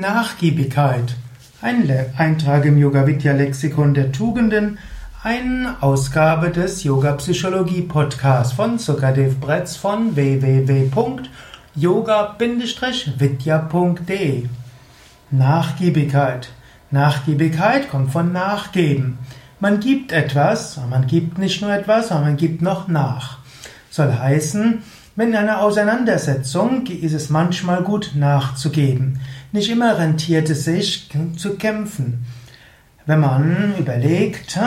Nachgiebigkeit. Ein Le Eintrag im Yoga Vidya Lexikon der Tugenden, eine Ausgabe des Yoga Psychologie Podcasts von Sukadev Bretz von www.yoga-vidya.de. Nachgiebigkeit. Nachgiebigkeit kommt von Nachgeben. Man gibt etwas, man gibt nicht nur etwas, sondern man gibt noch nach. Soll heißen, wenn in einer Auseinandersetzung ist es manchmal gut nachzugeben. Nicht immer rentiert es sich zu kämpfen. Wenn man überlegt,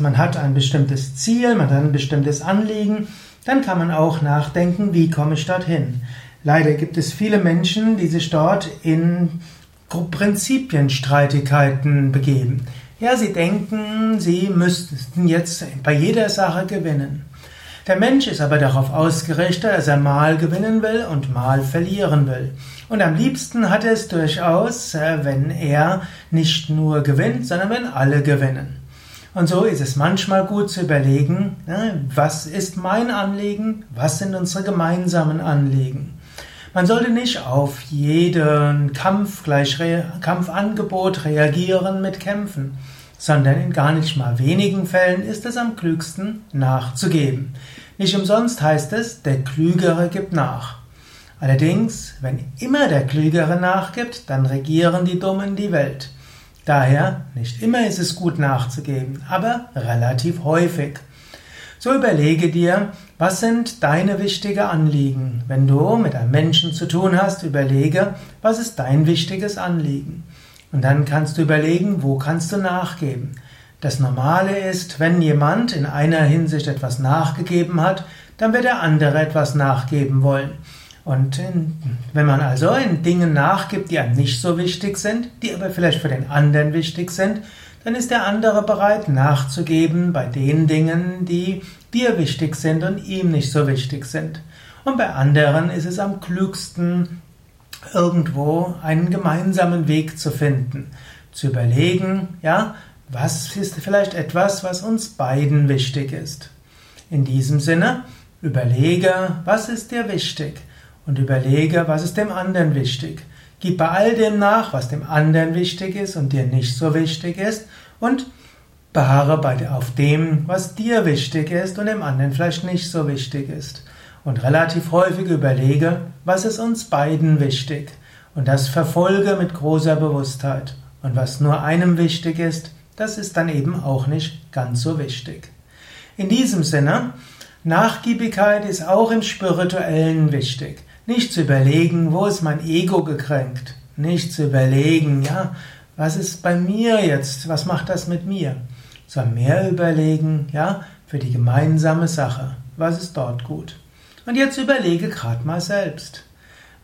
man hat ein bestimmtes Ziel, man hat ein bestimmtes Anliegen, dann kann man auch nachdenken, wie komme ich dorthin. Leider gibt es viele Menschen, die sich dort in Prinzipienstreitigkeiten begeben. Ja, sie denken, sie müssten jetzt bei jeder Sache gewinnen. Der Mensch ist aber darauf ausgerichtet, dass er mal gewinnen will und mal verlieren will. Und am liebsten hat er es durchaus, äh, wenn er nicht nur gewinnt, sondern wenn alle gewinnen. Und so ist es manchmal gut zu überlegen, ne, was ist mein Anliegen, was sind unsere gemeinsamen Anliegen. Man sollte nicht auf jeden Kampf gleich Kampfangebot reagieren mit Kämpfen sondern in gar nicht mal wenigen Fällen ist es am klügsten nachzugeben. Nicht umsonst heißt es, der Klügere gibt nach. Allerdings, wenn immer der Klügere nachgibt, dann regieren die Dummen die Welt. Daher, nicht immer ist es gut nachzugeben, aber relativ häufig. So überlege dir, was sind deine wichtigen Anliegen? Wenn du mit einem Menschen zu tun hast, überlege, was ist dein wichtiges Anliegen? Und dann kannst du überlegen, wo kannst du nachgeben. Das Normale ist, wenn jemand in einer Hinsicht etwas nachgegeben hat, dann wird der andere etwas nachgeben wollen. Und wenn man also in Dingen nachgibt, die einem nicht so wichtig sind, die aber vielleicht für den anderen wichtig sind, dann ist der andere bereit nachzugeben bei den Dingen, die dir wichtig sind und ihm nicht so wichtig sind. Und bei anderen ist es am klügsten, irgendwo einen gemeinsamen Weg zu finden, zu überlegen, ja, was ist vielleicht etwas, was uns beiden wichtig ist. In diesem Sinne, überlege, was ist dir wichtig und überlege, was ist dem anderen wichtig. Gib bei all dem nach, was dem anderen wichtig ist und dir nicht so wichtig ist und beharre bei, auf dem, was dir wichtig ist und dem anderen vielleicht nicht so wichtig ist und relativ häufig überlege, was ist uns beiden wichtig und das verfolge mit großer Bewusstheit. Und was nur einem wichtig ist, das ist dann eben auch nicht ganz so wichtig. In diesem Sinne, Nachgiebigkeit ist auch im Spirituellen wichtig. Nicht zu überlegen, wo ist mein Ego gekränkt. Nicht zu überlegen, ja, was ist bei mir jetzt, was macht das mit mir? Sondern mehr überlegen, ja, für die gemeinsame Sache. Was ist dort gut? Und jetzt überlege gerade mal selbst.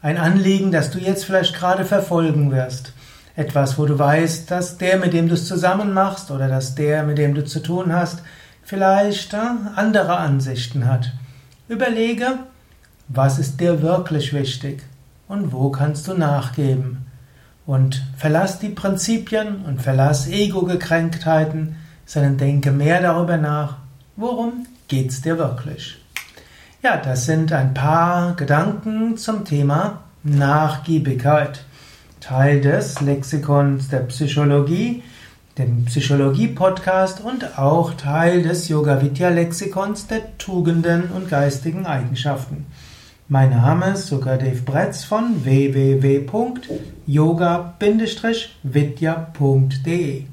Ein Anliegen, das du jetzt vielleicht gerade verfolgen wirst. Etwas, wo du weißt, dass der, mit dem du es zusammen machst oder dass der, mit dem du zu tun hast, vielleicht äh, andere Ansichten hat. Überlege, was ist dir wirklich wichtig und wo kannst du nachgeben. Und verlass die Prinzipien und verlass Ego-Gekränktheiten, sondern denke mehr darüber nach, worum geht's dir wirklich. Ja, das sind ein paar Gedanken zum Thema Nachgiebigkeit. Teil des Lexikons der Psychologie, dem Psychologie-Podcast und auch Teil des Yoga Vidya Lexikons der Tugenden und geistigen Eigenschaften. Mein Name ist Sukadev Bretz von www.yoga-vidya.de